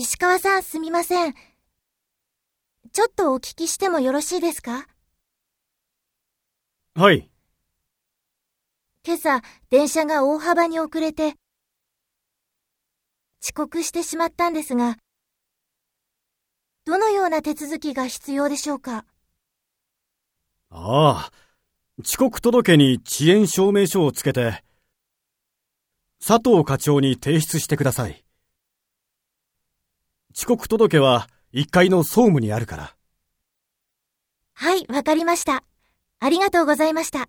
石川さんすみません。ちょっとお聞きしてもよろしいですか？はい。今朝、電車が大幅に遅れて、遅刻してしまったんですが、どのような手続きが必要でしょうか？ああ、遅刻届に遅延証明書をつけて、佐藤課長に提出してください。遅刻届は1階の総務にあるから。はい、わかりました。ありがとうございました。